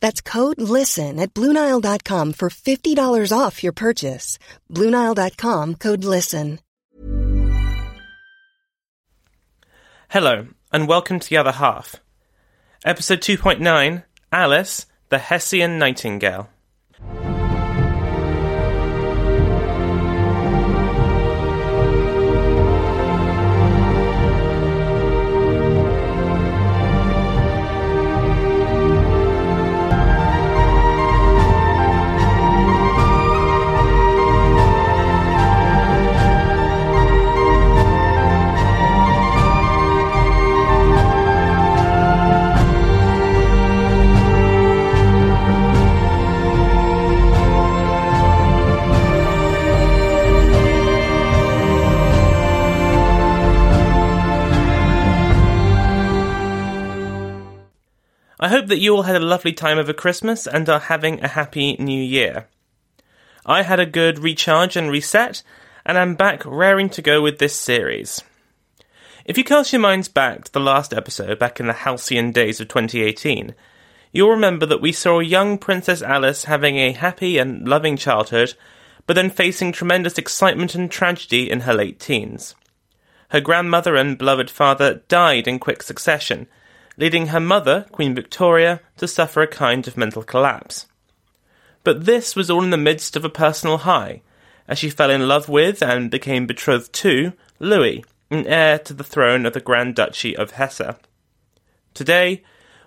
That's code LISTEN at Bluenile.com for $50 off your purchase. Bluenile.com code LISTEN. Hello, and welcome to the other half. Episode 2.9 Alice, the Hessian Nightingale. That you all had a lovely time over Christmas and are having a happy new year. I had a good recharge and reset, and I'm back raring to go with this series. If you cast your minds back to the last episode, back in the halcyon days of 2018, you'll remember that we saw young Princess Alice having a happy and loving childhood, but then facing tremendous excitement and tragedy in her late teens. Her grandmother and beloved father died in quick succession, leading her mother, Queen Victoria, to suffer a kind of mental collapse. But this was all in the midst of a personal high, as she fell in love with and became betrothed to Louis, an heir to the throne of the Grand Duchy of Hesse. Today,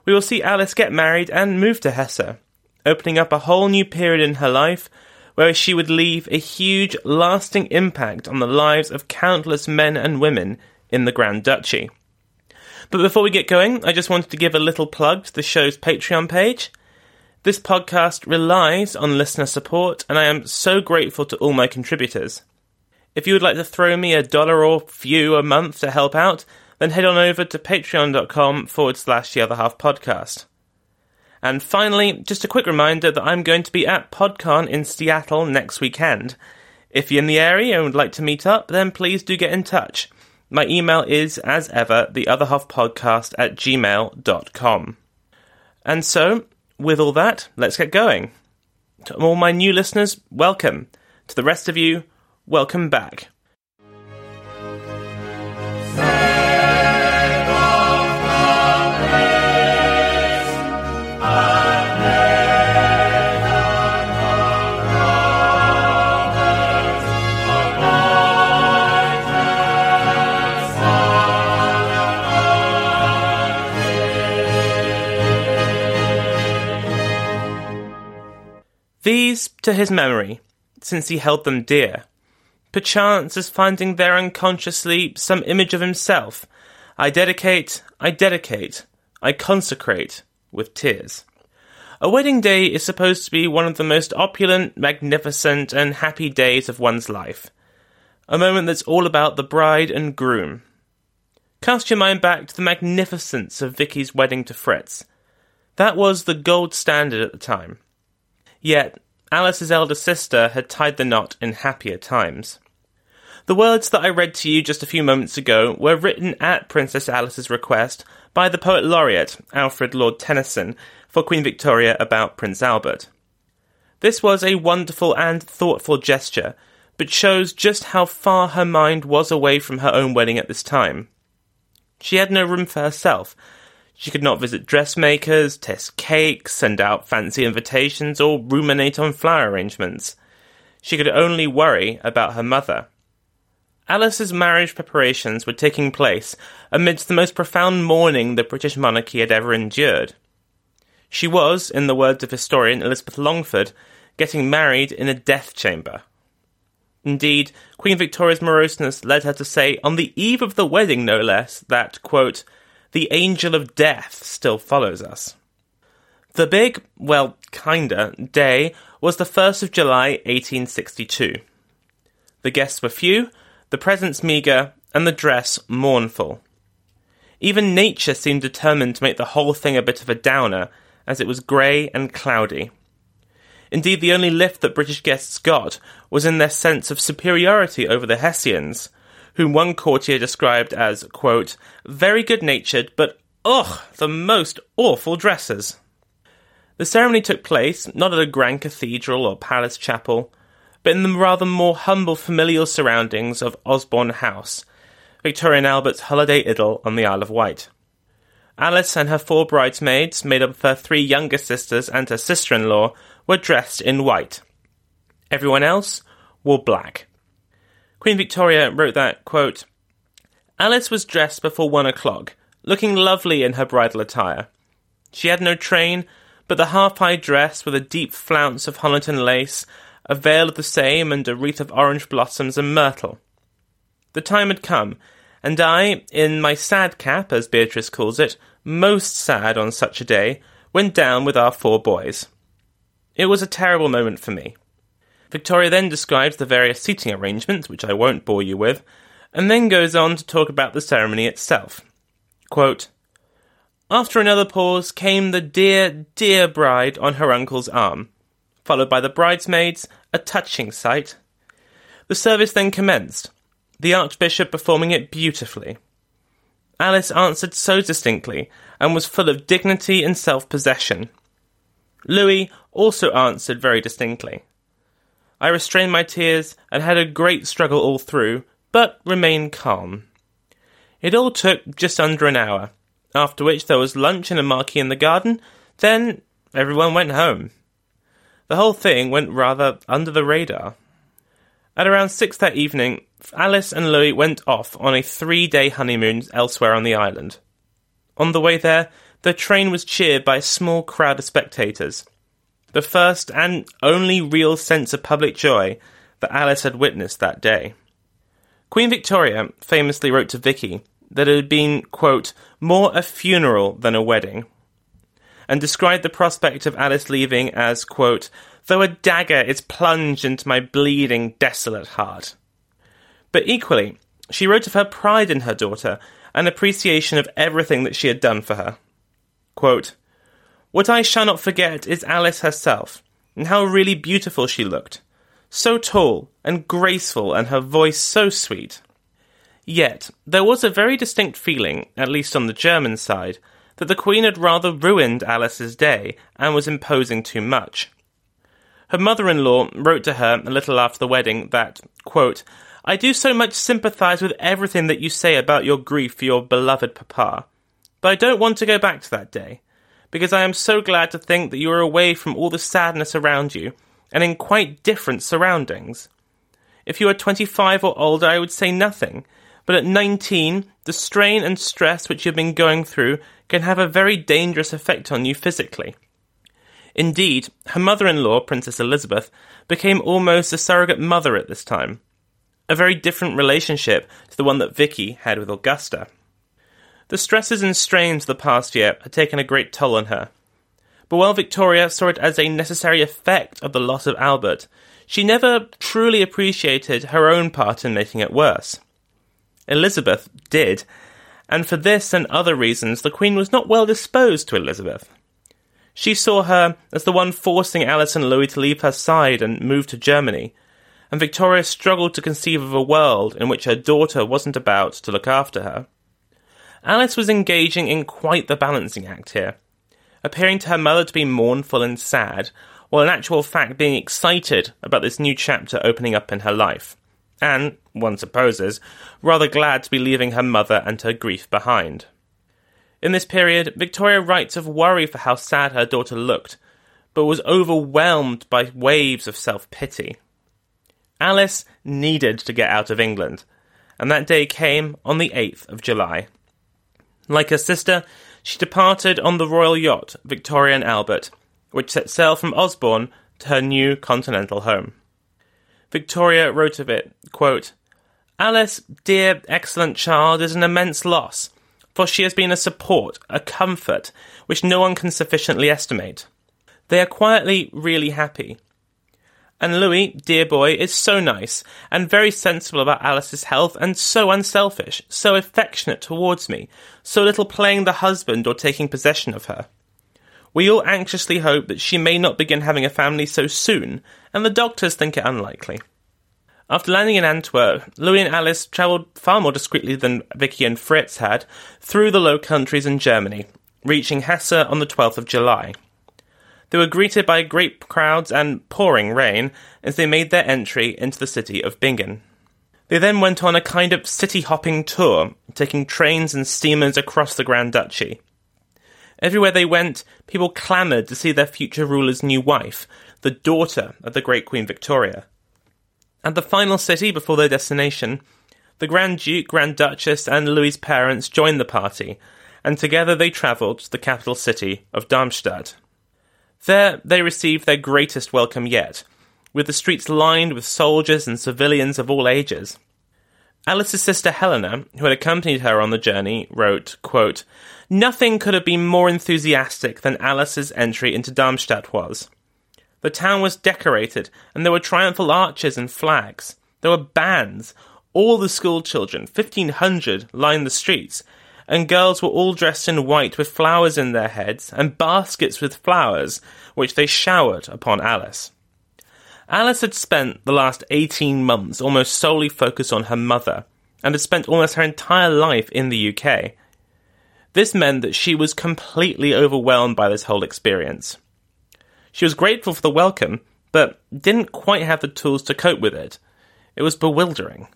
we will see Alice get married and move to Hesse, opening up a whole new period in her life where she would leave a huge, lasting impact on the lives of countless men and women in the Grand Duchy. But before we get going, I just wanted to give a little plug to the show's Patreon page. This podcast relies on listener support, and I am so grateful to all my contributors. If you would like to throw me a dollar or few a month to help out, then head on over to patreon.com forward slash the other half podcast. And finally, just a quick reminder that I'm going to be at PodCon in Seattle next weekend. If you're in the area and would like to meet up, then please do get in touch. My email is, as ever, the other half podcast at gmail.com. And so, with all that, let's get going. To all my new listeners, welcome. To the rest of you, welcome back. These to his memory, since he held them dear. Perchance as finding there unconsciously some image of himself, I dedicate, I dedicate, I consecrate with tears. A wedding day is supposed to be one of the most opulent, magnificent, and happy days of one's life. A moment that's all about the bride and groom. Cast your mind back to the magnificence of Vicky's wedding to Fritz. That was the gold standard at the time. Yet, Alice's elder sister had tied the knot in happier times. The words that I read to you just a few moments ago were written at Princess Alice's request by the poet laureate, Alfred Lord Tennyson, for Queen Victoria about Prince Albert. This was a wonderful and thoughtful gesture, but shows just how far her mind was away from her own wedding at this time. She had no room for herself. She could not visit dressmakers, test cakes, send out fancy invitations, or ruminate on flower arrangements. She could only worry about her mother. Alice's marriage preparations were taking place amidst the most profound mourning the British monarchy had ever endured. She was, in the words of historian Elizabeth Longford, getting married in a death chamber. Indeed, Queen Victoria's moroseness led her to say, on the eve of the wedding no less, that, quote, the angel of death still follows us. The big, well, kinda, day was the 1st of July 1862. The guests were few, the presents meagre, and the dress mournful. Even nature seemed determined to make the whole thing a bit of a downer, as it was grey and cloudy. Indeed, the only lift that British guests got was in their sense of superiority over the Hessians, whom one courtier described as, quote, very good natured, but ugh, the most awful dressers. The ceremony took place not at a grand cathedral or palace chapel, but in the rather more humble familial surroundings of Osborne House, Victoria and Albert's holiday idyll on the Isle of Wight. Alice and her four bridesmaids, made up of her three younger sisters and her sister in law, were dressed in white. Everyone else wore black. Queen Victoria wrote that, quote, Alice was dressed before one o'clock, looking lovely in her bridal attire. She had no train, but the half high dress with a deep flounce of Honiton lace, a veil of the same, and a wreath of orange blossoms and myrtle. The time had come, and I, in my sad cap, as Beatrice calls it, most sad on such a day, went down with our four boys. It was a terrible moment for me. Victoria then describes the various seating arrangements, which I won't bore you with, and then goes on to talk about the ceremony itself. Quote, After another pause came the dear, dear bride on her uncle's arm, followed by the bridesmaids, a touching sight. The service then commenced, the Archbishop performing it beautifully. Alice answered so distinctly and was full of dignity and self possession. Louis also answered very distinctly. I restrained my tears and had a great struggle all through, but remained calm. It all took just under an hour, after which there was lunch and a marquee in the garden, then everyone went home. The whole thing went rather under the radar. At around six that evening, Alice and Louis went off on a three day honeymoon elsewhere on the island. On the way there, the train was cheered by a small crowd of spectators. The first and only real sense of public joy that Alice had witnessed that day. Queen Victoria famously wrote to Vicky that it had been, quote, more a funeral than a wedding, and described the prospect of Alice leaving as, quote, though a dagger is plunged into my bleeding, desolate heart. But equally, she wrote of her pride in her daughter and appreciation of everything that she had done for her. Quote, what I shall not forget is Alice herself, and how really beautiful she looked. So tall and graceful, and her voice so sweet. Yet, there was a very distinct feeling, at least on the German side, that the Queen had rather ruined Alice's day and was imposing too much. Her mother in law wrote to her a little after the wedding that, quote, I do so much sympathise with everything that you say about your grief for your beloved papa, but I don't want to go back to that day because I am so glad to think that you are away from all the sadness around you and in quite different surroundings. If you are 25 or older, I would say nothing, but at 19, the strain and stress which you have been going through can have a very dangerous effect on you physically. Indeed, her mother in law, Princess Elizabeth, became almost a surrogate mother at this time. A very different relationship to the one that Vicky had with Augusta. The stresses and strains of the past year had taken a great toll on her. But while Victoria saw it as a necessary effect of the loss of Albert, she never truly appreciated her own part in making it worse. Elizabeth did, and for this and other reasons the Queen was not well disposed to Elizabeth. She saw her as the one forcing Alice and Louis to leave her side and move to Germany, and Victoria struggled to conceive of a world in which her daughter wasn't about to look after her. Alice was engaging in quite the balancing act here, appearing to her mother to be mournful and sad, while in actual fact being excited about this new chapter opening up in her life, and, one supposes, rather glad to be leaving her mother and her grief behind. In this period, Victoria writes of worry for how sad her daughter looked, but was overwhelmed by waves of self pity. Alice needed to get out of England, and that day came on the 8th of July. Like her sister, she departed on the royal yacht Victoria and Albert, which set sail from Osborne to her new continental home. Victoria wrote of it, quote, Alice, dear, excellent child, is an immense loss, for she has been a support, a comfort, which no one can sufficiently estimate. They are quietly really happy. And Louis, dear boy, is so nice and very sensible about Alice's health and so unselfish, so affectionate towards me, so little playing the husband or taking possession of her. We all anxiously hope that she may not begin having a family so soon, and the doctors think it unlikely. After landing in Antwerp, Louis and Alice travelled far more discreetly than Vicky and Fritz had through the Low Countries and Germany, reaching Hesse on the 12th of July. They were greeted by great crowds and pouring rain as they made their entry into the city of Bingen. They then went on a kind of city hopping tour, taking trains and steamers across the Grand Duchy. Everywhere they went, people clamoured to see their future ruler's new wife, the daughter of the great Queen Victoria. At the final city before their destination, the Grand Duke, Grand Duchess, and Louis's parents joined the party, and together they travelled to the capital city of Darmstadt. There, they received their greatest welcome yet, with the streets lined with soldiers and civilians of all ages. Alice's sister Helena, who had accompanied her on the journey, wrote, quote, Nothing could have been more enthusiastic than Alice's entry into Darmstadt was. The town was decorated, and there were triumphal arches and flags. There were bands. All the school children, 1,500, lined the streets, and girls were all dressed in white with flowers in their heads and baskets with flowers, which they showered upon Alice. Alice had spent the last 18 months almost solely focused on her mother, and had spent almost her entire life in the UK. This meant that she was completely overwhelmed by this whole experience. She was grateful for the welcome, but didn't quite have the tools to cope with it. It was bewildering.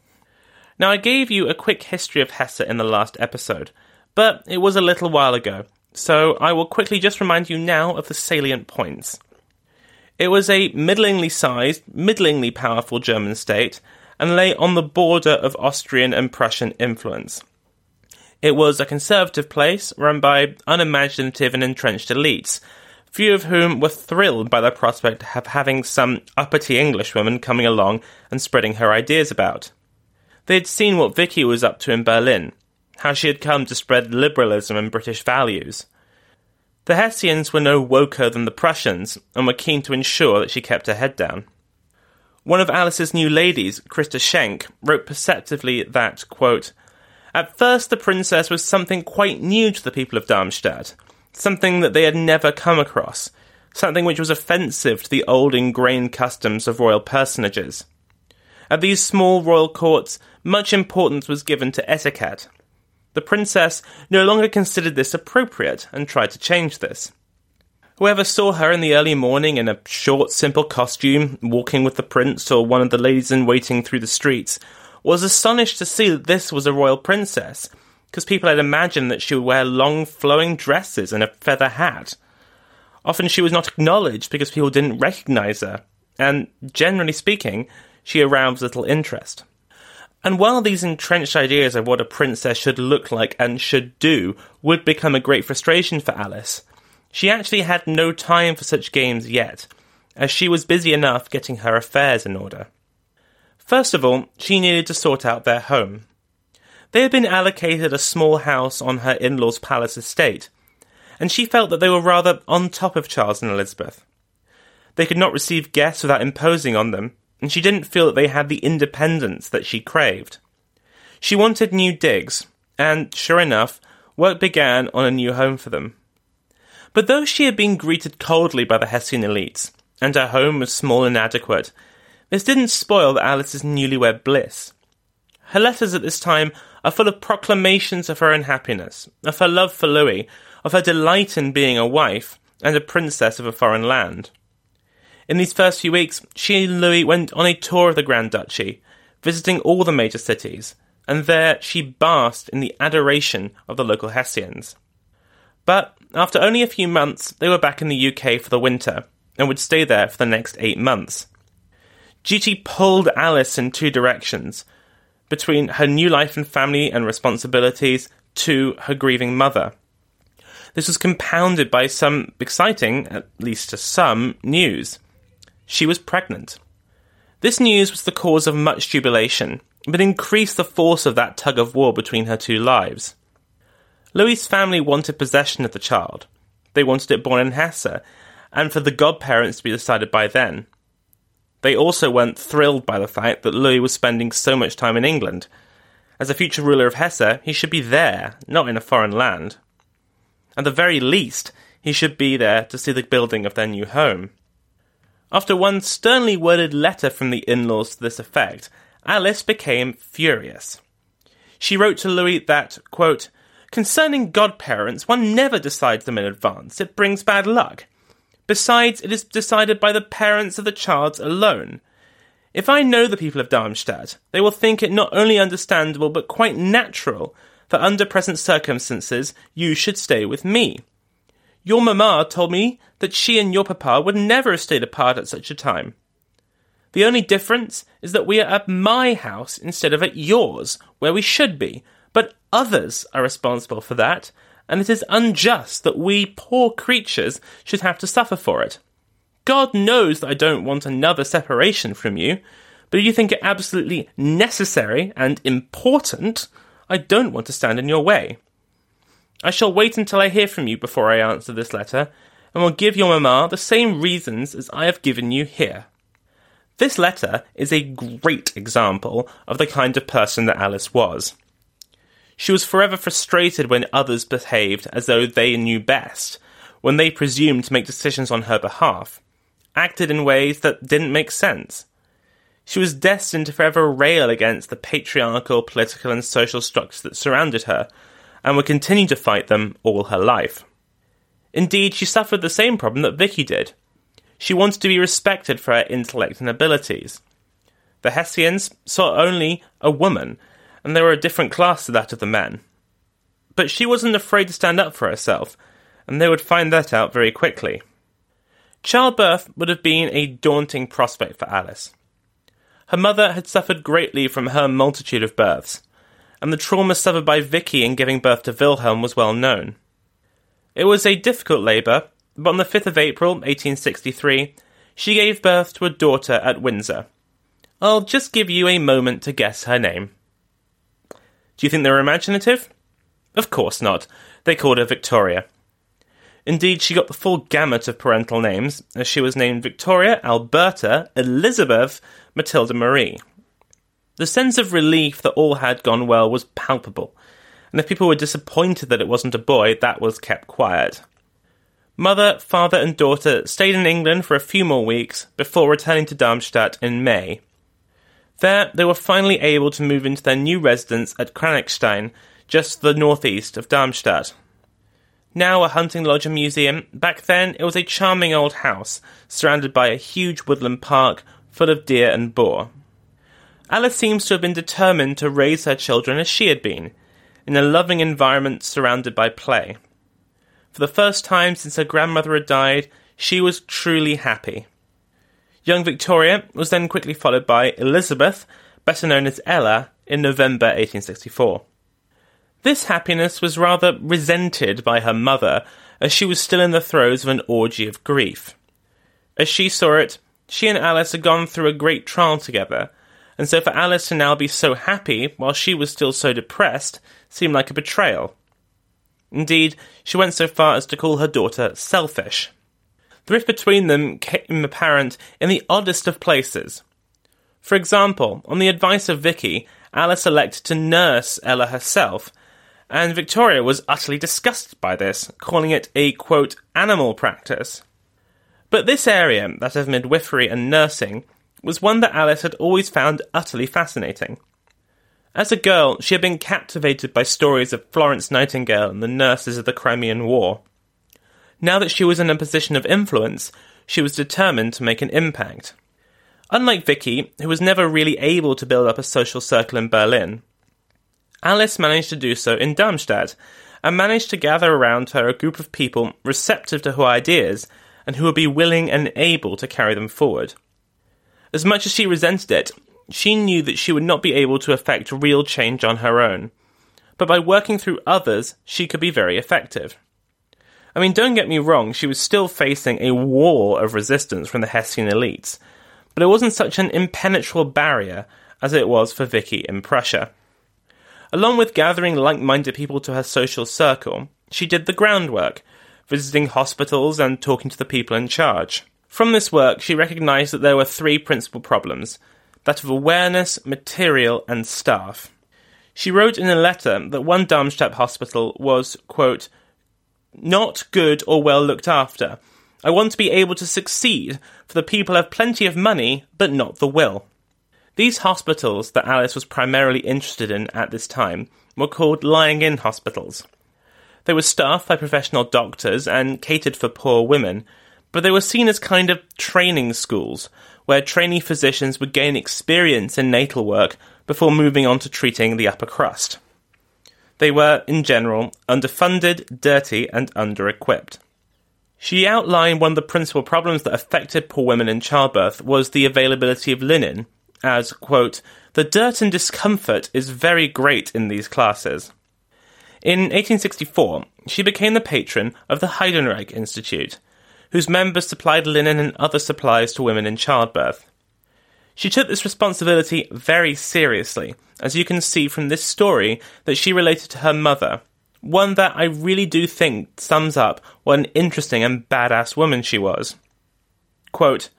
Now, I gave you a quick history of Hesse in the last episode, but it was a little while ago, so I will quickly just remind you now of the salient points. It was a middlingly sized, middlingly powerful German state, and lay on the border of Austrian and Prussian influence. It was a conservative place run by unimaginative and entrenched elites, few of whom were thrilled by the prospect of having some uppity Englishwoman coming along and spreading her ideas about. They had seen what Vicky was up to in Berlin, how she had come to spread liberalism and British values. The Hessians were no woker than the Prussians and were keen to ensure that she kept her head down. One of Alice's new ladies, Christa Schenk, wrote perceptively that, quote, At first the princess was something quite new to the people of Darmstadt, something that they had never come across, something which was offensive to the old ingrained customs of royal personages. At these small royal courts, much importance was given to etiquette. The princess no longer considered this appropriate and tried to change this. Whoever saw her in the early morning in a short, simple costume, walking with the prince or one of the ladies in waiting through the streets, was astonished to see that this was a royal princess, because people had imagined that she would wear long, flowing dresses and a feather hat. Often she was not acknowledged because people didn't recognize her, and, generally speaking, she aroused little interest. And while these entrenched ideas of what a princess should look like and should do would become a great frustration for Alice, she actually had no time for such games yet, as she was busy enough getting her affairs in order. First of all, she needed to sort out their home. They had been allocated a small house on her in law's palace estate, and she felt that they were rather on top of Charles and Elizabeth. They could not receive guests without imposing on them, and she didn't feel that they had the independence that she craved. She wanted new digs, and sure enough, work began on a new home for them. But though she had been greeted coldly by the Hessian elites, and her home was small and inadequate, this didn't spoil Alice's newlywed bliss. Her letters at this time are full of proclamations of her unhappiness, of her love for Louis, of her delight in being a wife, and a princess of a foreign land. In these first few weeks, she and Louis went on a tour of the Grand Duchy, visiting all the major cities, and there she basked in the adoration of the local Hessians. But after only a few months, they were back in the UK for the winter, and would stay there for the next eight months. Duty pulled Alice in two directions between her new life and family and responsibilities to her grieving mother. This was compounded by some exciting, at least to some, news. She was pregnant. This news was the cause of much jubilation, but increased the force of that tug of war between her two lives. Louis's family wanted possession of the child. They wanted it born in Hesse, and for the godparents to be decided by then. They also weren't thrilled by the fact that Louis was spending so much time in England. As a future ruler of Hesse, he should be there, not in a foreign land. At the very least, he should be there to see the building of their new home. After one sternly worded letter from the in laws to this effect, Alice became furious. She wrote to Louis that, quote, Concerning godparents, one never decides them in advance. It brings bad luck. Besides, it is decided by the parents of the child alone. If I know the people of Darmstadt, they will think it not only understandable but quite natural that under present circumstances you should stay with me. Your mamma told me that she and your papa would never have stayed apart at such a time. The only difference is that we are at my house instead of at yours, where we should be, but others are responsible for that, and it is unjust that we poor creatures should have to suffer for it. God knows that I don't want another separation from you, but if you think it absolutely necessary and important, I don't want to stand in your way. I shall wait until I hear from you before I answer this letter, and will give your mamma the same reasons as I have given you here. This letter is a great example of the kind of person that Alice was. She was forever frustrated when others behaved as though they knew best, when they presumed to make decisions on her behalf, acted in ways that didn't make sense. She was destined to forever rail against the patriarchal political and social structures that surrounded her, and would continue to fight them all her life. Indeed, she suffered the same problem that Vicky did. She wanted to be respected for her intellect and abilities. The Hessians saw only a woman and they were a different class to that of the men. But she wasn't afraid to stand up for herself, and they would find that out very quickly. Childbirth would have been a daunting prospect for Alice. Her mother had suffered greatly from her multitude of births, and the trauma suffered by Vicky in giving birth to Wilhelm was well known. It was a difficult labour, but on the 5th of April, 1863, she gave birth to a daughter at Windsor. I'll just give you a moment to guess her name. Do you think they were imaginative? Of course not. They called her Victoria. Indeed, she got the full gamut of parental names, as she was named Victoria, Alberta, Elizabeth, Matilda Marie. The sense of relief that all had gone well was palpable, and if people were disappointed that it wasn't a boy, that was kept quiet. Mother, father, and daughter stayed in England for a few more weeks before returning to Darmstadt in May. There, they were finally able to move into their new residence at Kranichstein, just to the northeast of Darmstadt. Now a hunting lodge and museum, back then it was a charming old house, surrounded by a huge woodland park full of deer and boar. Alice seems to have been determined to raise her children as she had been, in a loving environment surrounded by play. For the first time since her grandmother had died, she was truly happy. Young Victoria was then quickly followed by Elizabeth, better known as Ella, in November 1864. This happiness was rather resented by her mother, as she was still in the throes of an orgy of grief. As she saw it, she and Alice had gone through a great trial together, and so for Alice to now be so happy while she was still so depressed seemed like a betrayal. Indeed, she went so far as to call her daughter selfish. The rift between them came apparent in the oddest of places. For example, on the advice of Vicky, Alice elected to nurse Ella herself, and Victoria was utterly disgusted by this, calling it a quote, animal practice. But this area, that of midwifery and nursing, was one that Alice had always found utterly fascinating. As a girl, she had been captivated by stories of Florence Nightingale and the nurses of the Crimean War. Now that she was in a position of influence, she was determined to make an impact. Unlike Vicky, who was never really able to build up a social circle in Berlin, Alice managed to do so in Darmstadt and managed to gather around her a group of people receptive to her ideas and who would be willing and able to carry them forward. As much as she resented it, she knew that she would not be able to effect real change on her own. But by working through others, she could be very effective. I mean, don't get me wrong, she was still facing a wall of resistance from the Hessian elites, but it wasn't such an impenetrable barrier as it was for Vicky in Prussia. Along with gathering like minded people to her social circle, she did the groundwork, visiting hospitals and talking to the people in charge. From this work, she recognized that there were three principal problems that of awareness, material, and staff. She wrote in a letter that one Darmstadt hospital was, quote, not good or well looked after. I want to be able to succeed, for the people have plenty of money, but not the will. These hospitals that Alice was primarily interested in at this time were called lying in hospitals. They were staffed by professional doctors and catered for poor women, but they were seen as kind of training schools, where trainee physicians would gain experience in natal work before moving on to treating the upper crust. They were, in general, underfunded, dirty, and under equipped. She outlined one of the principal problems that affected poor women in childbirth was the availability of linen, as, quote, the dirt and discomfort is very great in these classes. In 1864, she became the patron of the Heidenreich Institute, whose members supplied linen and other supplies to women in childbirth. She took this responsibility very seriously, as you can see from this story that she related to her mother, one that I really do think sums up what an interesting and badass woman she was. Quote,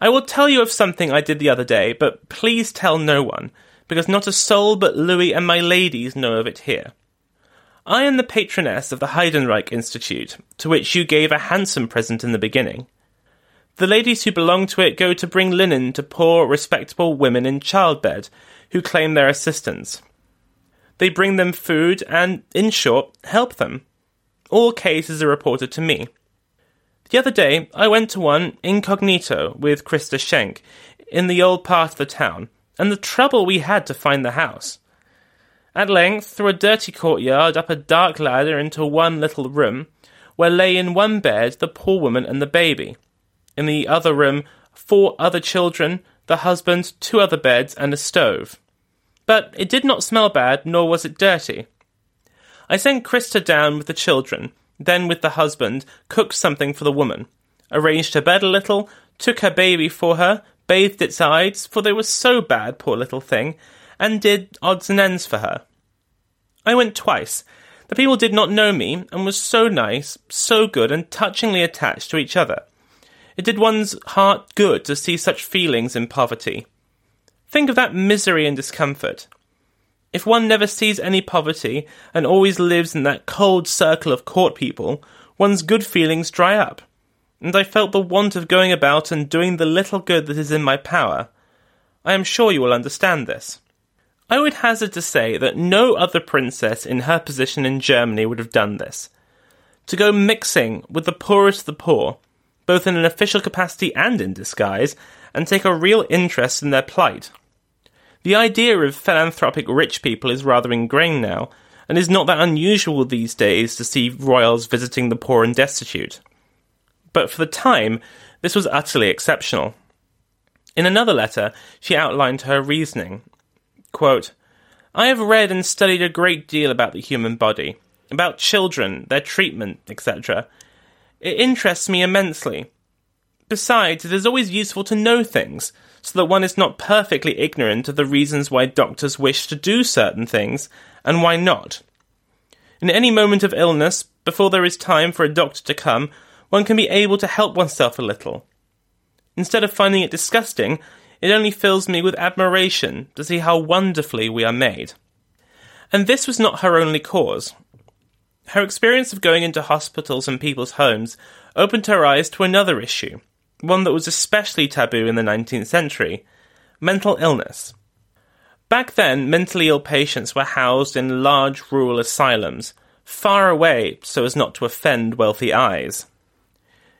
I will tell you of something I did the other day, but please tell no one, because not a soul but Louis and my ladies know of it here. I am the patroness of the Heidenreich Institute, to which you gave a handsome present in the beginning. The ladies who belong to it go to bring linen to poor, respectable women in childbed who claim their assistance. They bring them food and, in short, help them. All cases are reported to me. The other day, I went to one incognito with Christa Schenk in the old part of the town, and the trouble we had to find the house. At length, through a dirty courtyard, up a dark ladder into one little room, where lay in one bed the poor woman and the baby. In the other room, four other children, the husband, two other beds, and a stove. But it did not smell bad, nor was it dirty. I sent Christa down with the children, then with the husband, cooked something for the woman, arranged her bed a little, took her baby for her, bathed its eyes, for they were so bad, poor little thing, and did odds and ends for her. I went twice. The people did not know me, and were so nice, so good, and touchingly attached to each other. It did one's heart good to see such feelings in poverty. Think of that misery and discomfort. If one never sees any poverty and always lives in that cold circle of court people, one's good feelings dry up. And I felt the want of going about and doing the little good that is in my power. I am sure you will understand this. I would hazard to say that no other princess in her position in Germany would have done this. To go mixing with the poorest of the poor, both in an official capacity and in disguise, and take a real interest in their plight. The idea of philanthropic rich people is rather ingrained now, and is not that unusual these days to see royals visiting the poor and destitute. But for the time, this was utterly exceptional. In another letter, she outlined her reasoning. Quote, I have read and studied a great deal about the human body, about children, their treatment, etc. It interests me immensely. Besides, it is always useful to know things, so that one is not perfectly ignorant of the reasons why doctors wish to do certain things and why not. In any moment of illness, before there is time for a doctor to come, one can be able to help oneself a little. Instead of finding it disgusting, it only fills me with admiration to see how wonderfully we are made. And this was not her only cause. Her experience of going into hospitals and people's homes opened her eyes to another issue one that was especially taboo in the 19th century mental illness. Back then, mentally ill patients were housed in large rural asylums, far away so as not to offend wealthy eyes.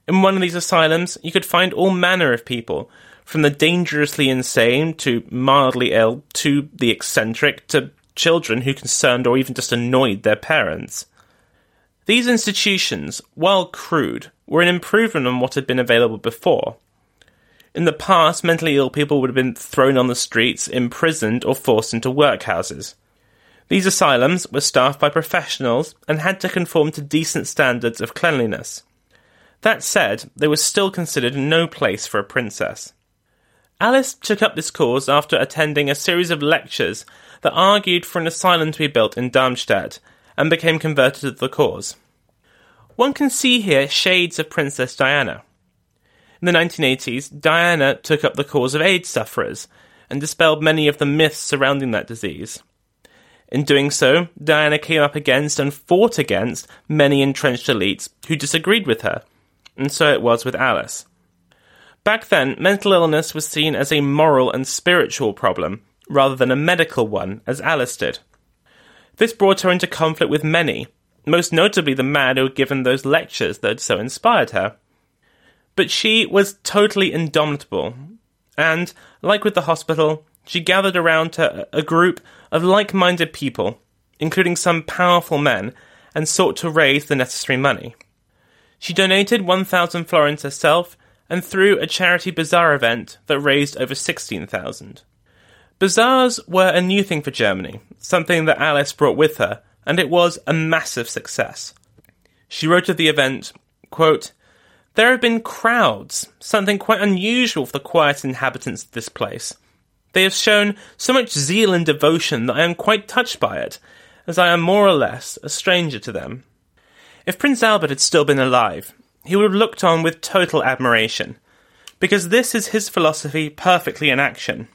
In one of these asylums, you could find all manner of people, from the dangerously insane to mildly ill to the eccentric to children who concerned or even just annoyed their parents. These institutions, while crude, were an improvement on what had been available before. In the past, mentally ill people would have been thrown on the streets, imprisoned, or forced into workhouses. These asylums were staffed by professionals and had to conform to decent standards of cleanliness. That said, they were still considered no place for a princess. Alice took up this cause after attending a series of lectures that argued for an asylum to be built in Darmstadt and became converted to the cause. One can see here shades of Princess Diana. In the 1980s, Diana took up the cause of AIDS sufferers and dispelled many of the myths surrounding that disease. In doing so, Diana came up against and fought against many entrenched elites who disagreed with her, and so it was with Alice. Back then, mental illness was seen as a moral and spiritual problem, rather than a medical one, as Alice did. This brought her into conflict with many, most notably the man who had given those lectures that had so inspired her. But she was totally indomitable, and, like with the hospital, she gathered around her a group of like minded people, including some powerful men, and sought to raise the necessary money. She donated 1,000 florins herself and threw a charity bazaar event that raised over 16,000. Bazaars were a new thing for Germany, something that Alice brought with her, and it was a massive success. She wrote of the event, quote, There have been crowds, something quite unusual for the quiet inhabitants of this place. They have shown so much zeal and devotion that I am quite touched by it, as I am more or less a stranger to them. If Prince Albert had still been alive, he would have looked on with total admiration, because this is his philosophy perfectly in action.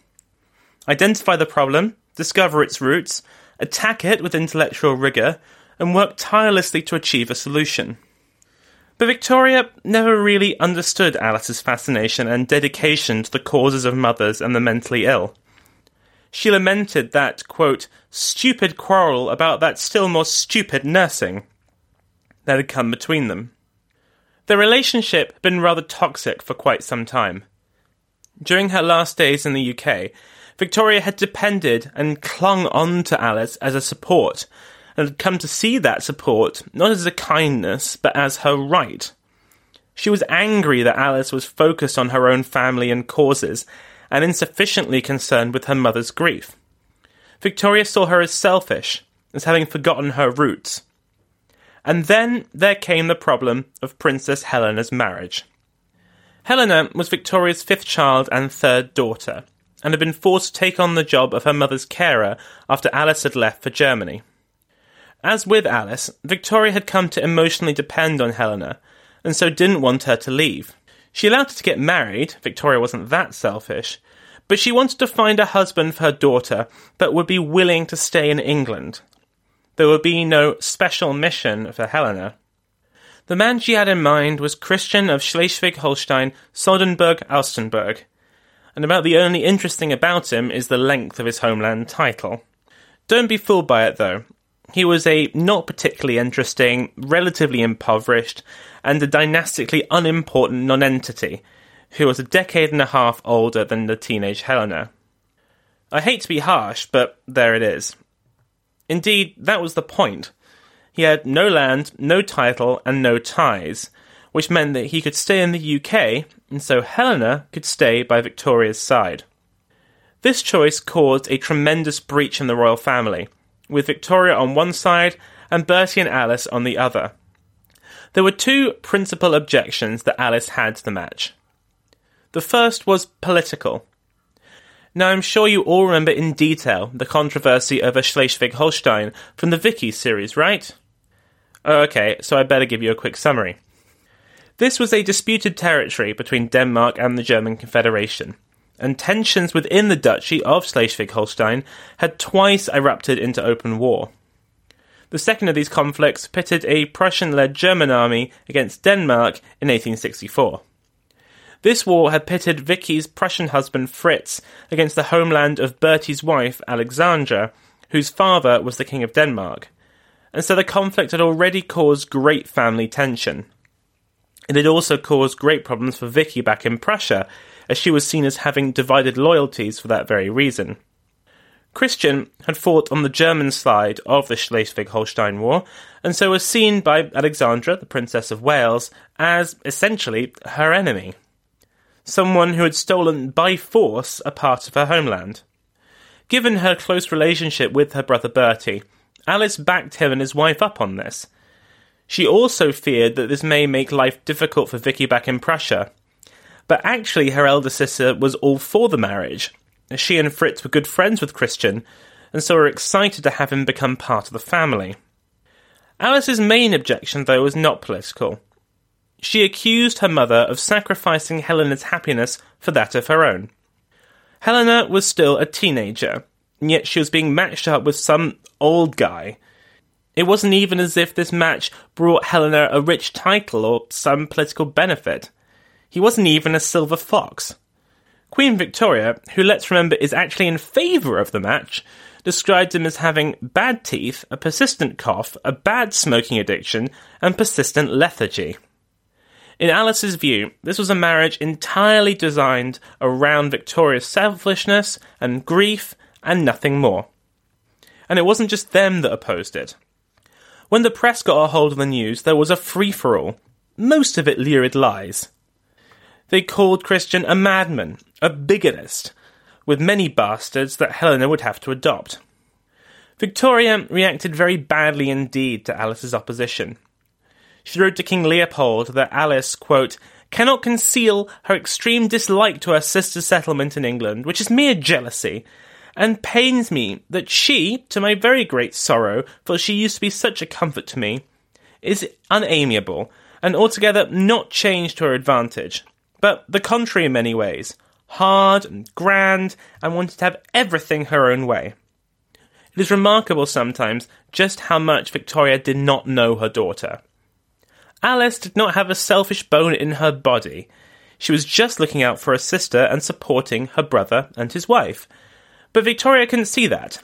Identify the problem, discover its roots, attack it with intellectual rigour, and work tirelessly to achieve a solution. But Victoria never really understood Alice's fascination and dedication to the causes of mothers and the mentally ill. She lamented that, quote, stupid quarrel about that still more stupid nursing that had come between them. Their relationship had been rather toxic for quite some time. During her last days in the UK, Victoria had depended and clung on to Alice as a support and had come to see that support not as a kindness, but as her right. She was angry that Alice was focused on her own family and causes, and insufficiently concerned with her mother's grief. Victoria saw her as selfish, as having forgotten her roots. And then there came the problem of Princess Helena's marriage. Helena was Victoria's fifth child and third daughter, and had been forced to take on the job of her mother's carer after Alice had left for Germany. As with Alice, Victoria had come to emotionally depend on Helena, and so didn't want her to leave. She allowed her to get married, Victoria wasn't that selfish, but she wanted to find a husband for her daughter that would be willing to stay in England. There would be no special mission for Helena. The man she had in mind was Christian of Schleswig Holstein, Sonderburg, Augustenburg, and about the only interesting about him is the length of his homeland title. Don't be fooled by it though. He was a not particularly interesting, relatively impoverished, and a dynastically unimportant nonentity who was a decade and a half older than the teenage Helena. I hate to be harsh, but there it is. Indeed, that was the point. He had no land, no title, and no ties, which meant that he could stay in the UK, and so Helena could stay by Victoria's side. This choice caused a tremendous breach in the royal family, with Victoria on one side and Bertie and Alice on the other. There were two principal objections that Alice had to the match. The first was political. Now, I'm sure you all remember in detail the controversy over Schleswig Holstein from the Vicky series, right? Oh, okay, so I better give you a quick summary. This was a disputed territory between Denmark and the German Confederation and tensions within the Duchy of Schleswig Holstein had twice erupted into open war. The second of these conflicts pitted a Prussian led German army against Denmark in 1864. This war had pitted Vicky's Prussian husband Fritz against the homeland of Bertie's wife Alexandra, whose father was the King of Denmark, and so the conflict had already caused great family tension. It had also caused great problems for Vicky back in Prussia, as she was seen as having divided loyalties for that very reason. Christian had fought on the German side of the Schleswig Holstein War, and so was seen by Alexandra, the Princess of Wales, as essentially her enemy. Someone who had stolen by force a part of her homeland. Given her close relationship with her brother Bertie, Alice backed him and his wife up on this. She also feared that this may make life difficult for Vicky back in Prussia. But actually, her elder sister was all for the marriage. She and Fritz were good friends with Christian, and so were excited to have him become part of the family. Alice's main objection, though, was not political. She accused her mother of sacrificing Helena's happiness for that of her own. Helena was still a teenager, and yet she was being matched up with some old guy. It wasn't even as if this match brought Helena a rich title or some political benefit. He wasn't even a silver fox. Queen Victoria, who let's remember is actually in favour of the match, described him as having bad teeth, a persistent cough, a bad smoking addiction, and persistent lethargy. In Alice's view, this was a marriage entirely designed around Victoria's selfishness and grief and nothing more. And it wasn't just them that opposed it. When the press got a hold of the news, there was a free for all, most of it lurid lies. They called Christian a madman, a bigotist, with many bastards that Helena would have to adopt. Victoria reacted very badly indeed to Alice's opposition. She wrote to King Leopold that Alice, quote, cannot conceal her extreme dislike to her sister's settlement in England, which is mere jealousy, and pains me that she, to my very great sorrow, for she used to be such a comfort to me, is unamiable, and altogether not changed to her advantage, but the contrary in many ways, hard and grand, and wanted to have everything her own way. It is remarkable sometimes just how much Victoria did not know her daughter. Alice did not have a selfish bone in her body. She was just looking out for her sister and supporting her brother and his wife. But Victoria couldn't see that.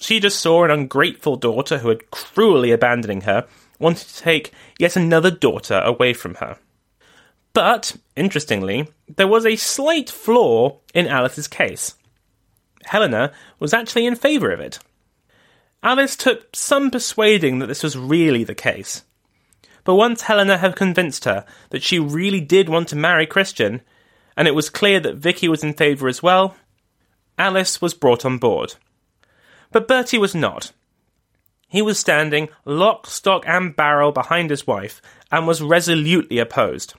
She just saw an ungrateful daughter who had cruelly abandoning her, wanted to take yet another daughter away from her. But, interestingly, there was a slight flaw in Alice's case. Helena was actually in favour of it. Alice took some persuading that this was really the case. But once Helena had convinced her that she really did want to marry Christian, and it was clear that Vicky was in favour as well, Alice was brought on board. But Bertie was not. He was standing lock, stock, and barrel behind his wife and was resolutely opposed.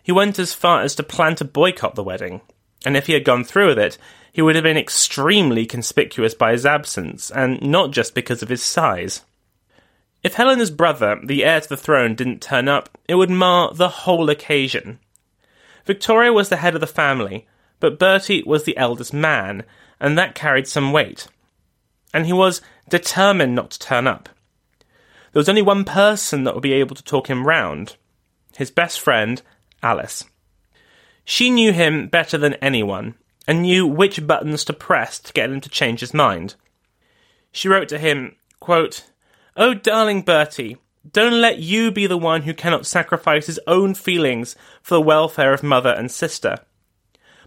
He went as far as to plan to boycott the wedding, and if he had gone through with it, he would have been extremely conspicuous by his absence, and not just because of his size. If Helena's brother, the heir to the throne, didn't turn up, it would mar the whole occasion. Victoria was the head of the family, but Bertie was the eldest man, and that carried some weight. And he was determined not to turn up. There was only one person that would be able to talk him round his best friend Alice. She knew him better than anyone, and knew which buttons to press to get him to change his mind. She wrote to him, quote, Oh, darling Bertie, don't let you be the one who cannot sacrifice his own feelings for the welfare of mother and sister.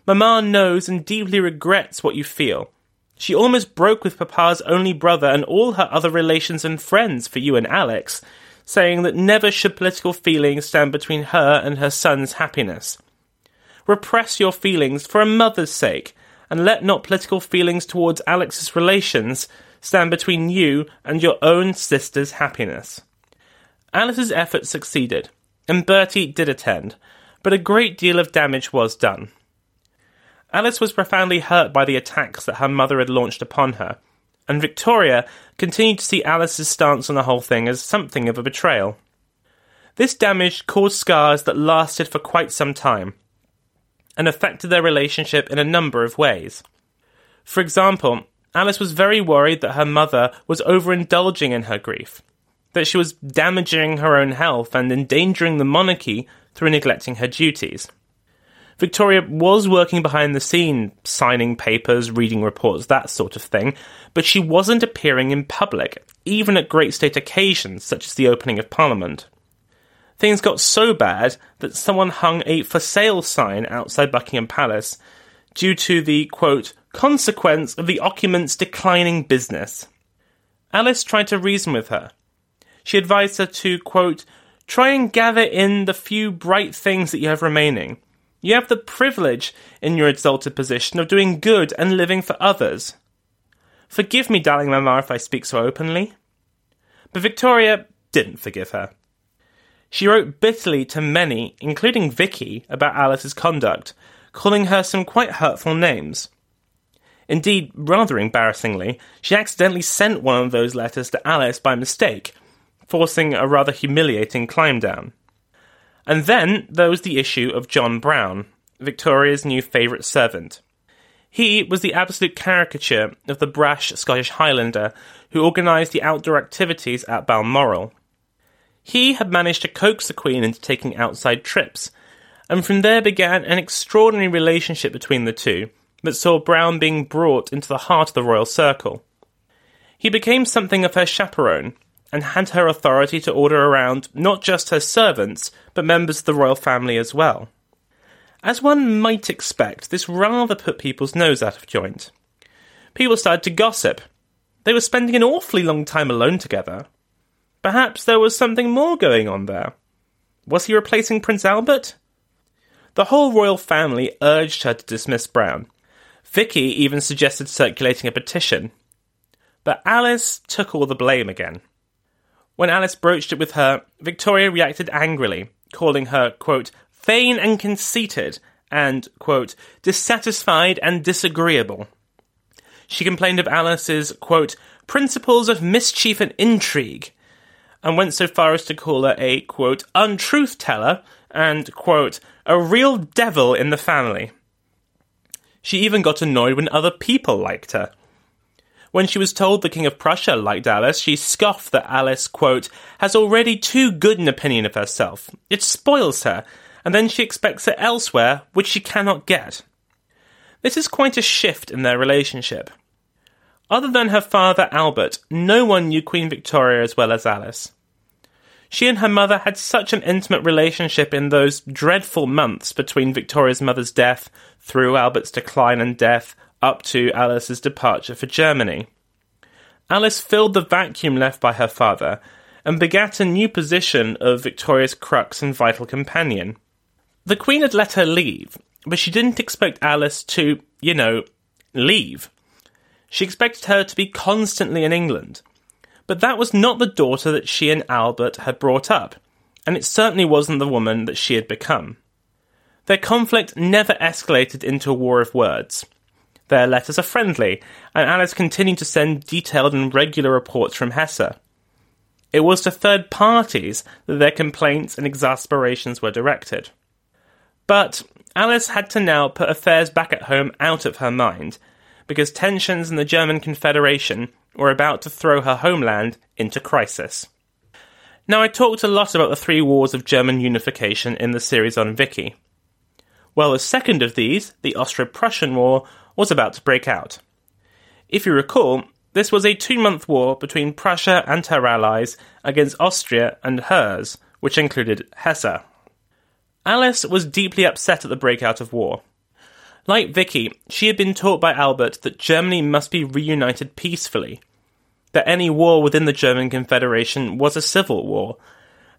Mamma knows and deeply regrets what you feel. She almost broke with Papa's only brother and all her other relations and friends for you and Alex, saying that never should political feelings stand between her and her son's happiness. Repress your feelings for a mother's sake, and let not political feelings towards Alex's relations stand between you and your own sister's happiness. Alice's efforts succeeded, and Bertie did attend, but a great deal of damage was done. Alice was profoundly hurt by the attacks that her mother had launched upon her, and Victoria continued to see Alice's stance on the whole thing as something of a betrayal. This damage caused scars that lasted for quite some time, and affected their relationship in a number of ways. For example, Alice was very worried that her mother was overindulging in her grief, that she was damaging her own health and endangering the monarchy through neglecting her duties. Victoria was working behind the scene, signing papers, reading reports, that sort of thing, but she wasn't appearing in public, even at great state occasions such as the opening of Parliament. things got so bad that someone hung a for sale sign outside Buckingham Palace due to the, quote, consequence of the occupant's declining business. Alice tried to reason with her. She advised her to, quote, try and gather in the few bright things that you have remaining. You have the privilege in your exalted position of doing good and living for others. Forgive me, darling mamma, if I speak so openly. But Victoria didn't forgive her. She wrote bitterly to many, including Vicky, about Alice's conduct, calling her some quite hurtful names. Indeed, rather embarrassingly, she accidentally sent one of those letters to Alice by mistake, forcing a rather humiliating climb down. And then there was the issue of John Brown, Victoria's new favourite servant. He was the absolute caricature of the brash Scottish Highlander who organised the outdoor activities at Balmoral. He had managed to coax the Queen into taking outside trips, and from there began an extraordinary relationship between the two that saw Brown being brought into the heart of the royal circle. He became something of her chaperone, and had her authority to order around not just her servants, but members of the royal family as well. As one might expect, this rather put people's nose out of joint. People started to gossip. They were spending an awfully long time alone together. Perhaps there was something more going on there. Was he replacing Prince Albert? The whole royal family urged her to dismiss Brown. Vicky even suggested circulating a petition. But Alice took all the blame again. When Alice broached it with her, Victoria reacted angrily, calling her, quote, vain and conceited, and, quote, dissatisfied and disagreeable. She complained of Alice's, quote, principles of mischief and intrigue, and went so far as to call her a, quote, untruth teller and, quote, a real devil in the family. She even got annoyed when other people liked her. When she was told the King of Prussia liked Alice, she scoffed that Alice, quote, has already too good an opinion of herself. It spoils her, and then she expects it elsewhere, which she cannot get. This is quite a shift in their relationship. Other than her father, Albert, no one knew Queen Victoria as well as Alice. She and her mother had such an intimate relationship in those dreadful months between Victoria's mother's death, through Albert's decline and death, up to Alice's departure for Germany. Alice filled the vacuum left by her father and begat a new position of Victoria's crux and vital companion. The Queen had let her leave, but she didn't expect Alice to, you know, leave. She expected her to be constantly in England. But that was not the daughter that she and Albert had brought up, and it certainly wasn't the woman that she had become. Their conflict never escalated into a war of words. Their letters are friendly, and Alice continued to send detailed and regular reports from Hesse. It was to third parties that their complaints and exasperations were directed. But Alice had to now put affairs back at home out of her mind, because tensions in the German Confederation were about to throw her homeland into crisis. Now, I talked a lot about the three wars of German unification in the series on Vicky. Well, the second of these, the Austro Prussian War, was about to break out. If you recall, this was a two month war between Prussia and her allies against Austria and hers, which included Hesse. Alice was deeply upset at the breakout of war. Like Vicky, she had been taught by Albert that Germany must be reunited peacefully, that any war within the German Confederation was a civil war,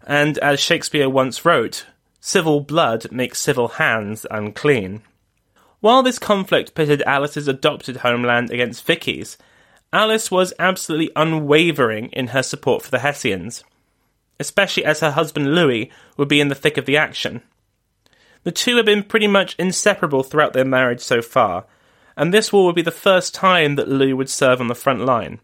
and as Shakespeare once wrote, civil blood makes civil hands unclean. While this conflict pitted Alice's adopted homeland against Vicky's, Alice was absolutely unwavering in her support for the Hessians, especially as her husband Louis would be in the thick of the action. The two had been pretty much inseparable throughout their marriage so far, and this war would be the first time that Louis would serve on the front line.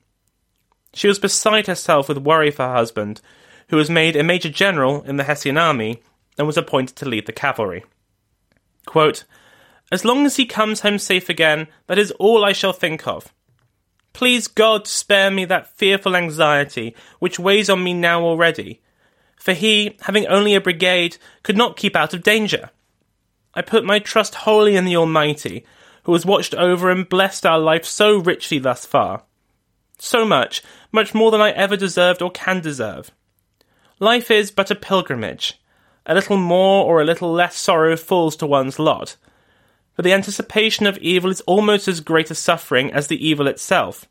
She was beside herself with worry for her husband, who was made a major general in the Hessian army and was appointed to lead the cavalry. Quote, as long as he comes home safe again, that is all I shall think of. Please God spare me that fearful anxiety which weighs on me now already, for he, having only a brigade, could not keep out of danger. I put my trust wholly in the Almighty, who has watched over and blessed our life so richly thus far. So much, much more than I ever deserved or can deserve. Life is but a pilgrimage, a little more or a little less sorrow falls to one's lot. But the anticipation of evil is almost as great a suffering as the evil itself.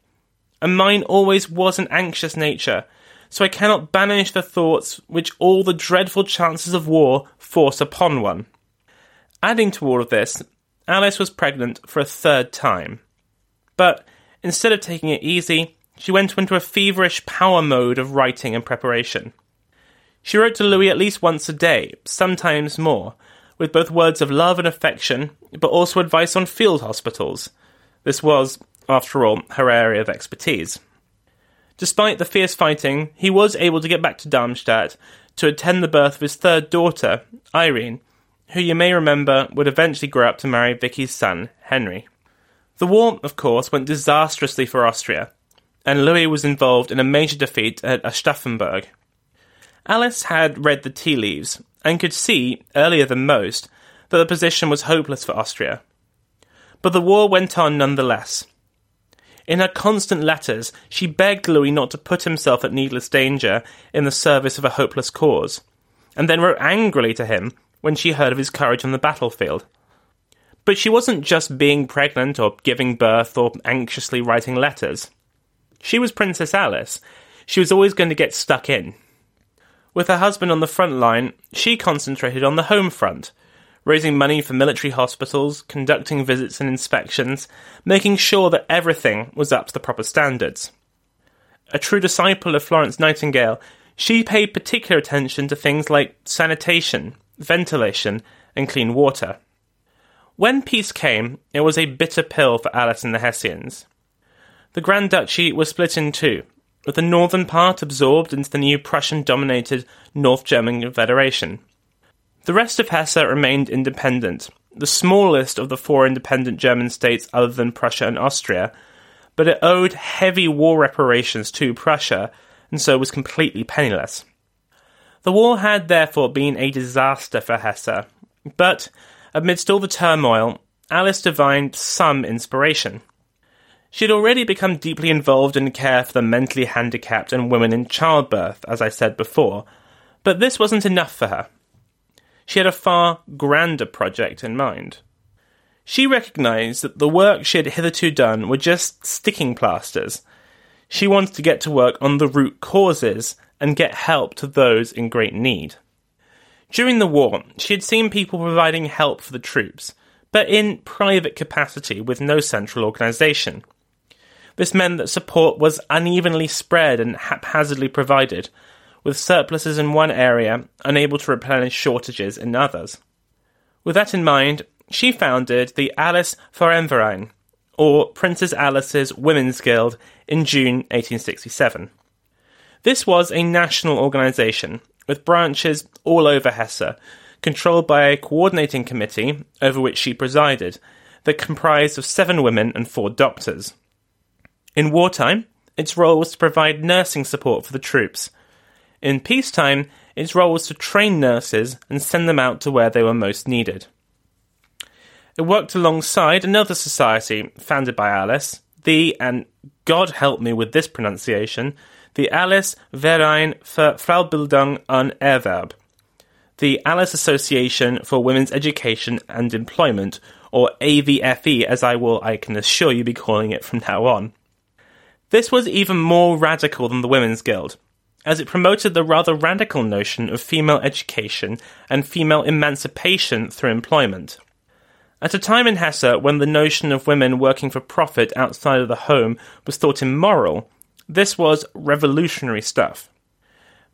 And mine always was an anxious nature, so I cannot banish the thoughts which all the dreadful chances of war force upon one. Adding to all of this, Alice was pregnant for a third time. But instead of taking it easy, she went into a feverish power mode of writing and preparation. She wrote to Louis at least once a day, sometimes more, with both words of love and affection, but also advice on field hospitals. This was, after all, her area of expertise. Despite the fierce fighting, he was able to get back to Darmstadt to attend the birth of his third daughter, Irene, who you may remember would eventually grow up to marry Vicky's son, Henry. The war, of course, went disastrously for Austria, and Louis was involved in a major defeat at Aschaffenburg. Alice had read the tea leaves and could see, earlier than most, that the position was hopeless for Austria. But the war went on nonetheless. In her constant letters, she begged Louis not to put himself at needless danger in the service of a hopeless cause, and then wrote angrily to him when she heard of his courage on the battlefield. But she wasn't just being pregnant or giving birth or anxiously writing letters. She was Princess Alice. She was always going to get stuck in. With her husband on the front line, she concentrated on the home front, raising money for military hospitals, conducting visits and inspections, making sure that everything was up to the proper standards. A true disciple of Florence Nightingale, she paid particular attention to things like sanitation, ventilation, and clean water. When peace came, it was a bitter pill for Alice and the Hessians. The Grand Duchy was split in two, with the northern part absorbed into the new Prussian dominated North German Confederation. The rest of Hesse remained independent, the smallest of the four independent German states other than Prussia and Austria, but it owed heavy war reparations to Prussia and so was completely penniless. The war had therefore been a disaster for Hesse, but amidst all the turmoil, Alice divined some inspiration. She had already become deeply involved in care for the mentally handicapped and women in childbirth, as I said before, but this wasn't enough for her. She had a far grander project in mind. She recognised that the work she had hitherto done were just sticking plasters. She wanted to get to work on the root causes and get help to those in great need. During the war, she had seen people providing help for the troops, but in private capacity with no central organisation. This meant that support was unevenly spread and haphazardly provided, with surpluses in one area unable to replenish shortages in others. With that in mind, she founded the Alice Frauenverein, or Princess Alice's Women's Guild, in June 1867. This was a national organisation with branches all over Hesse, controlled by a coordinating committee over which she presided, that comprised of seven women and four doctors. In wartime, its role was to provide nursing support for the troops. In peacetime, its role was to train nurses and send them out to where they were most needed. It worked alongside another society founded by Alice, the, and God help me with this pronunciation, the Alice Verein für Fraubildung und Erwerb, the Alice Association for Women's Education and Employment, or AVFE as I will, I can assure you, be calling it from now on. This was even more radical than the Women's Guild, as it promoted the rather radical notion of female education and female emancipation through employment. At a time in Hesse when the notion of women working for profit outside of the home was thought immoral, this was revolutionary stuff.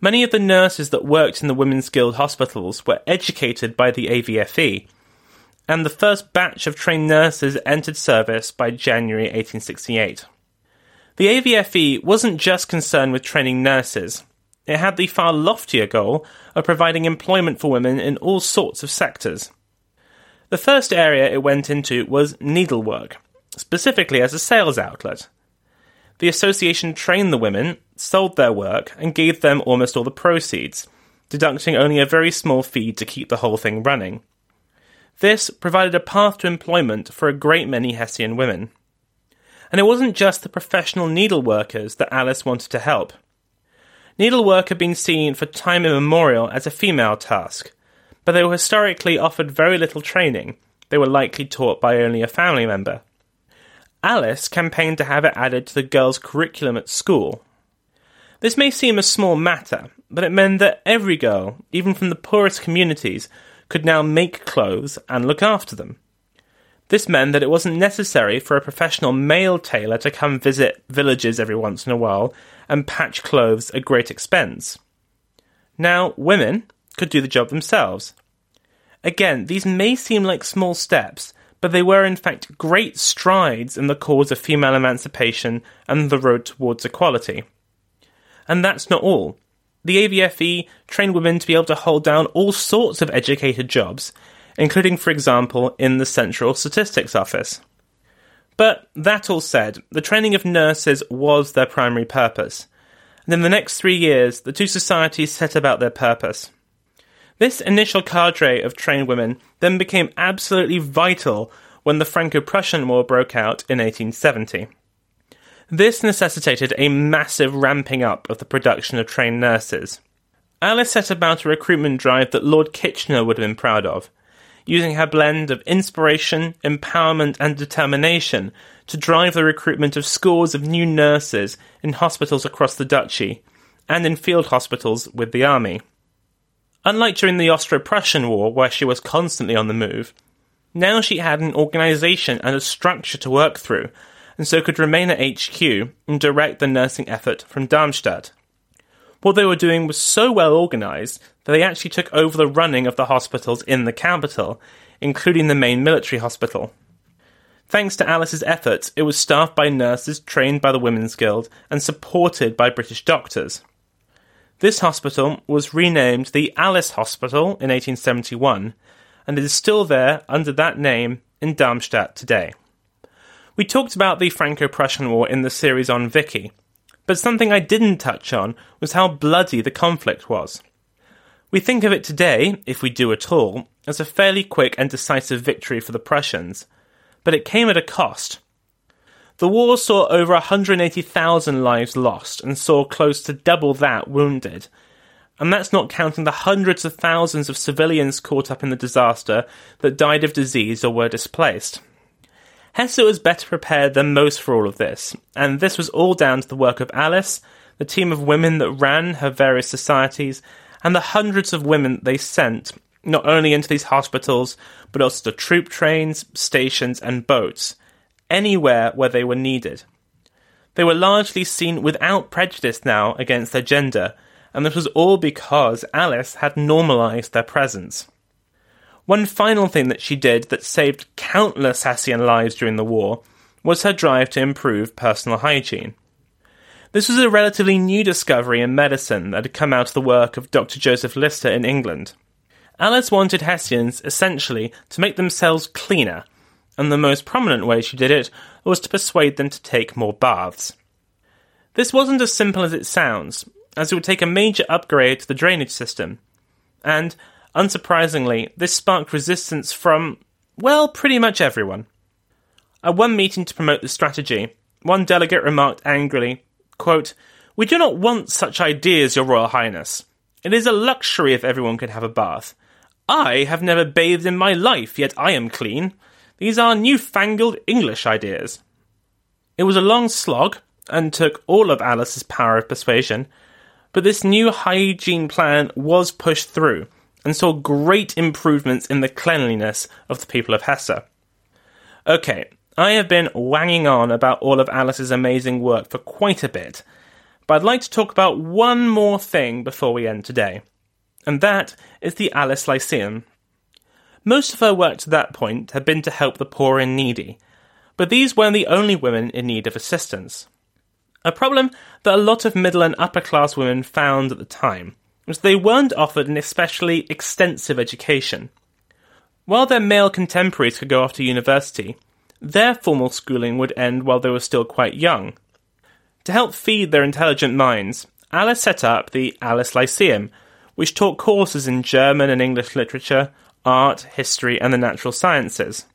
Many of the nurses that worked in the Women's Guild hospitals were educated by the AVFE, and the first batch of trained nurses entered service by January 1868. The AVFE wasn't just concerned with training nurses. It had the far loftier goal of providing employment for women in all sorts of sectors. The first area it went into was needlework, specifically as a sales outlet. The association trained the women, sold their work, and gave them almost all the proceeds, deducting only a very small fee to keep the whole thing running. This provided a path to employment for a great many Hessian women. And it wasn't just the professional needleworkers that Alice wanted to help. Needlework had been seen for time immemorial as a female task, but they were historically offered very little training. They were likely taught by only a family member. Alice campaigned to have it added to the girls' curriculum at school. This may seem a small matter, but it meant that every girl, even from the poorest communities, could now make clothes and look after them. This meant that it wasn't necessary for a professional male tailor to come visit villages every once in a while and patch clothes at great expense. Now, women could do the job themselves. Again, these may seem like small steps, but they were in fact great strides in the cause of female emancipation and the road towards equality. And that's not all. The AVFE trained women to be able to hold down all sorts of educated jobs, including, for example, in the Central Statistics Office. But that all said, the training of nurses was their primary purpose. And in the next three years, the two societies set about their purpose. This initial cadre of trained women then became absolutely vital when the Franco Prussian War broke out in 1870. This necessitated a massive ramping up of the production of trained nurses. Alice set about a recruitment drive that Lord Kitchener would have been proud of, using her blend of inspiration, empowerment, and determination to drive the recruitment of scores of new nurses in hospitals across the duchy and in field hospitals with the army. Unlike during the Austro Prussian War, where she was constantly on the move, now she had an organisation and a structure to work through, and so could remain at HQ and direct the nursing effort from Darmstadt. What they were doing was so well organised that they actually took over the running of the hospitals in the capital, including the main military hospital. Thanks to Alice's efforts, it was staffed by nurses trained by the Women's Guild and supported by British doctors. This hospital was renamed the Alice Hospital in 1871, and it is still there under that name in Darmstadt today. We talked about the Franco Prussian War in the series on Vicky, but something I didn't touch on was how bloody the conflict was. We think of it today, if we do at all, as a fairly quick and decisive victory for the Prussians, but it came at a cost. The war saw over 180,000 lives lost and saw close to double that wounded. And that's not counting the hundreds of thousands of civilians caught up in the disaster that died of disease or were displaced. Hesse was better prepared than most for all of this, and this was all down to the work of Alice, the team of women that ran her various societies, and the hundreds of women they sent, not only into these hospitals, but also to troop trains, stations, and boats, anywhere where they were needed. They were largely seen without prejudice now against their gender, and this was all because Alice had normalised their presence. One final thing that she did that saved countless Hessian lives during the war was her drive to improve personal hygiene. This was a relatively new discovery in medicine that had come out of the work of Dr. Joseph Lister in England. Alice wanted Hessians essentially to make themselves cleaner and the most prominent way she did it was to persuade them to take more baths. This wasn't as simple as it sounds, as it would take a major upgrade to the drainage system. And, unsurprisingly, this sparked resistance from, well, pretty much everyone. At one meeting to promote the strategy, one delegate remarked angrily, quote, We do not want such ideas, Your Royal Highness. It is a luxury if everyone could have a bath. I have never bathed in my life, yet I am clean. These are newfangled English ideas. It was a long slog and took all of Alice's power of persuasion, but this new hygiene plan was pushed through and saw great improvements in the cleanliness of the people of Hesse. Okay, I have been wanging on about all of Alice's amazing work for quite a bit, but I'd like to talk about one more thing before we end today, and that is the Alice Lyceum. Most of her work to that point had been to help the poor and needy, but these weren't the only women in need of assistance. A problem that a lot of middle and upper class women found at the time was they weren't offered an especially extensive education. While their male contemporaries could go off to university, their formal schooling would end while they were still quite young. To help feed their intelligent minds, Alice set up the Alice Lyceum, which taught courses in German and English literature, art, history, and the natural sciences.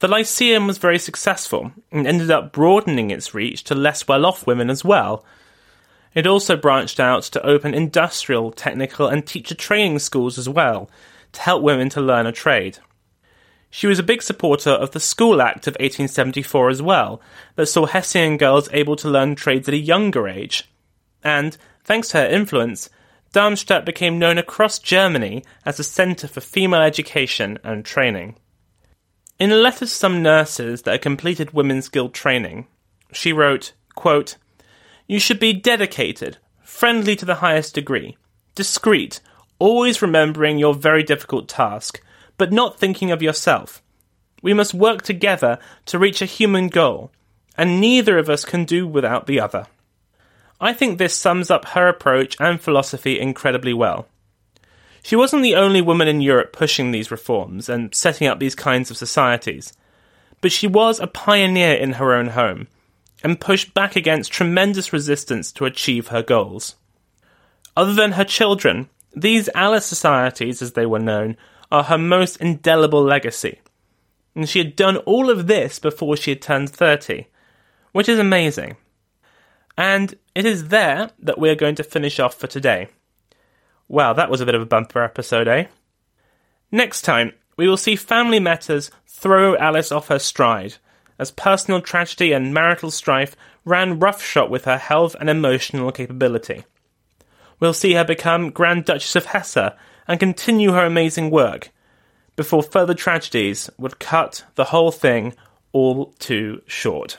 The Lyceum was very successful and ended up broadening its reach to less well off women as well. It also branched out to open industrial, technical, and teacher training schools as well, to help women to learn a trade. She was a big supporter of the School Act of 1874 as well, that saw Hessian girls able to learn trades at a younger age. And, thanks to her influence, Darmstadt became known across Germany as a centre for female education and training. In a letter to some nurses that had completed women's guild training, she wrote, quote, You should be dedicated, friendly to the highest degree, discreet, always remembering your very difficult task, but not thinking of yourself. We must work together to reach a human goal, and neither of us can do without the other. I think this sums up her approach and philosophy incredibly well. She wasn't the only woman in Europe pushing these reforms and setting up these kinds of societies, but she was a pioneer in her own home and pushed back against tremendous resistance to achieve her goals. Other than her children, these Alice societies, as they were known, are her most indelible legacy. And she had done all of this before she had turned 30, which is amazing. And it is there that we're going to finish off for today. Wow, that was a bit of a bumper episode, eh? Next time, we will see family matters throw Alice off her stride, as personal tragedy and marital strife ran roughshod with her health and emotional capability. We'll see her become Grand Duchess of Hesse and continue her amazing work, before further tragedies would cut the whole thing all too short.